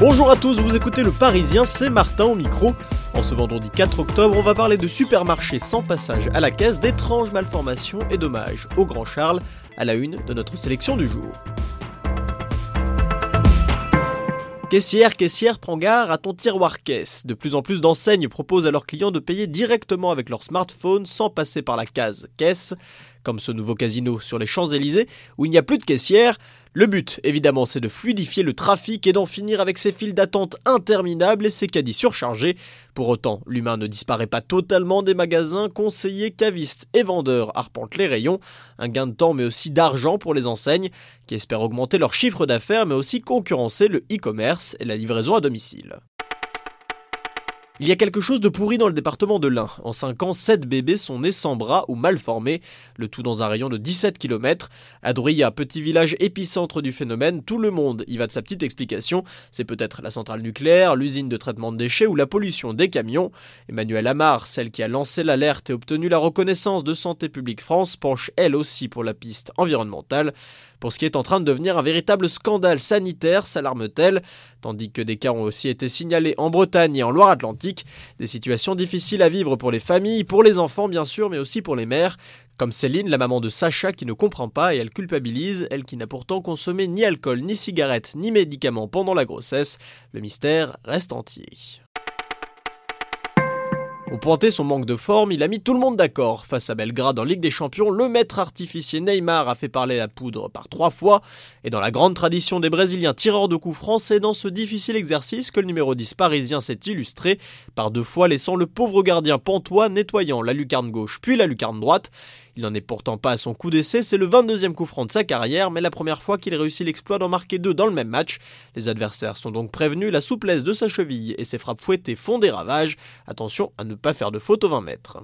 Bonjour à tous, vous écoutez Le Parisien, c'est Martin au micro. En ce vendredi 4 octobre, on va parler de supermarchés sans passage à la caisse, d'étranges malformations et dommages au Grand Charles, à la une de notre sélection du jour. Caissière, caissière, prends garde à ton tiroir caisse. De plus en plus d'enseignes proposent à leurs clients de payer directement avec leur smartphone sans passer par la case caisse, comme ce nouveau casino sur les Champs-Élysées où il n'y a plus de caissière. Le but, évidemment, c'est de fluidifier le trafic et d'en finir avec ces files d'attente interminables et ces caddies surchargés. Pour autant, l'humain ne disparaît pas totalement des magasins, conseillers, cavistes et vendeurs arpentent les rayons. Un gain de temps mais aussi d'argent pour les enseignes qui espèrent augmenter leur chiffre d'affaires mais aussi concurrencer le e-commerce et la livraison à domicile. Il y a quelque chose de pourri dans le département de l'Ain. En 5 ans, 7 bébés sont nés sans bras ou mal formés, le tout dans un rayon de 17 km. À Drouillat, petit village épicentre du phénomène, tout le monde y va de sa petite explication. C'est peut-être la centrale nucléaire, l'usine de traitement de déchets ou la pollution des camions. Emmanuel Amar, celle qui a lancé l'alerte et obtenu la reconnaissance de Santé publique France, penche elle aussi pour la piste environnementale. Pour ce qui est en train de devenir un véritable scandale sanitaire, s'alarme-t-elle, tandis que des cas ont aussi été signalés en Bretagne et en Loire-Atlantique. Des situations difficiles à vivre pour les familles, pour les enfants bien sûr, mais aussi pour les mères. Comme Céline, la maman de Sacha qui ne comprend pas et elle culpabilise, elle qui n'a pourtant consommé ni alcool, ni cigarettes, ni médicaments pendant la grossesse. Le mystère reste entier. On pointait son manque de forme, il a mis tout le monde d'accord. Face à Belgrade en Ligue des Champions, le maître artificier Neymar a fait parler la poudre par trois fois. Et dans la grande tradition des Brésiliens tireurs de coups francs, c'est dans ce difficile exercice que le numéro 10 parisien s'est illustré, par deux fois laissant le pauvre gardien pantois nettoyant la lucarne gauche puis la lucarne droite. Il n'en est pourtant pas à son coup d'essai, c'est le 22e coup franc de sa carrière, mais la première fois qu'il réussit l'exploit d'en marquer deux dans le même match. Les adversaires sont donc prévenus, la souplesse de sa cheville et ses frappes fouettées font des ravages. Attention à ne pas faire de faute aux 20 mètres.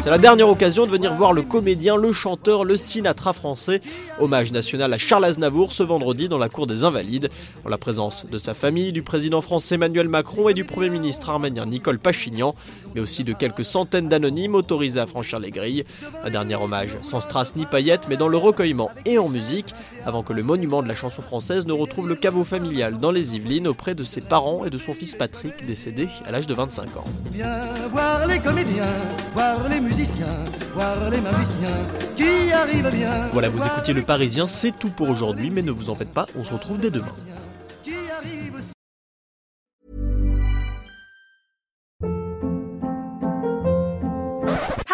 C'est la dernière occasion de venir voir le comédien, le chanteur, le Sinatra français. Hommage national à Charles Aznavour ce vendredi dans la cour des Invalides, en la présence de sa famille, du président français Emmanuel Macron et du premier ministre arménien Nicole Pachignan, mais aussi de quelques centaines d'anonymes autorisés à franchir les grilles. Un dernier hommage sans strass ni paillettes, mais dans le recueillement et en musique, avant que le monument de la chanson française ne retrouve le caveau familial dans les Yvelines auprès de ses parents et de son fils Patrick, décédé à l'âge de 25 ans. Viens voir les comédiens, voir les musiciens, voir les magiciens qui arrivent bien. Voilà, vous écoutiez Le Parisien, c'est tout pour aujourd'hui, mais ne vous en faites pas, on se retrouve dès demain.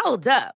Hold up.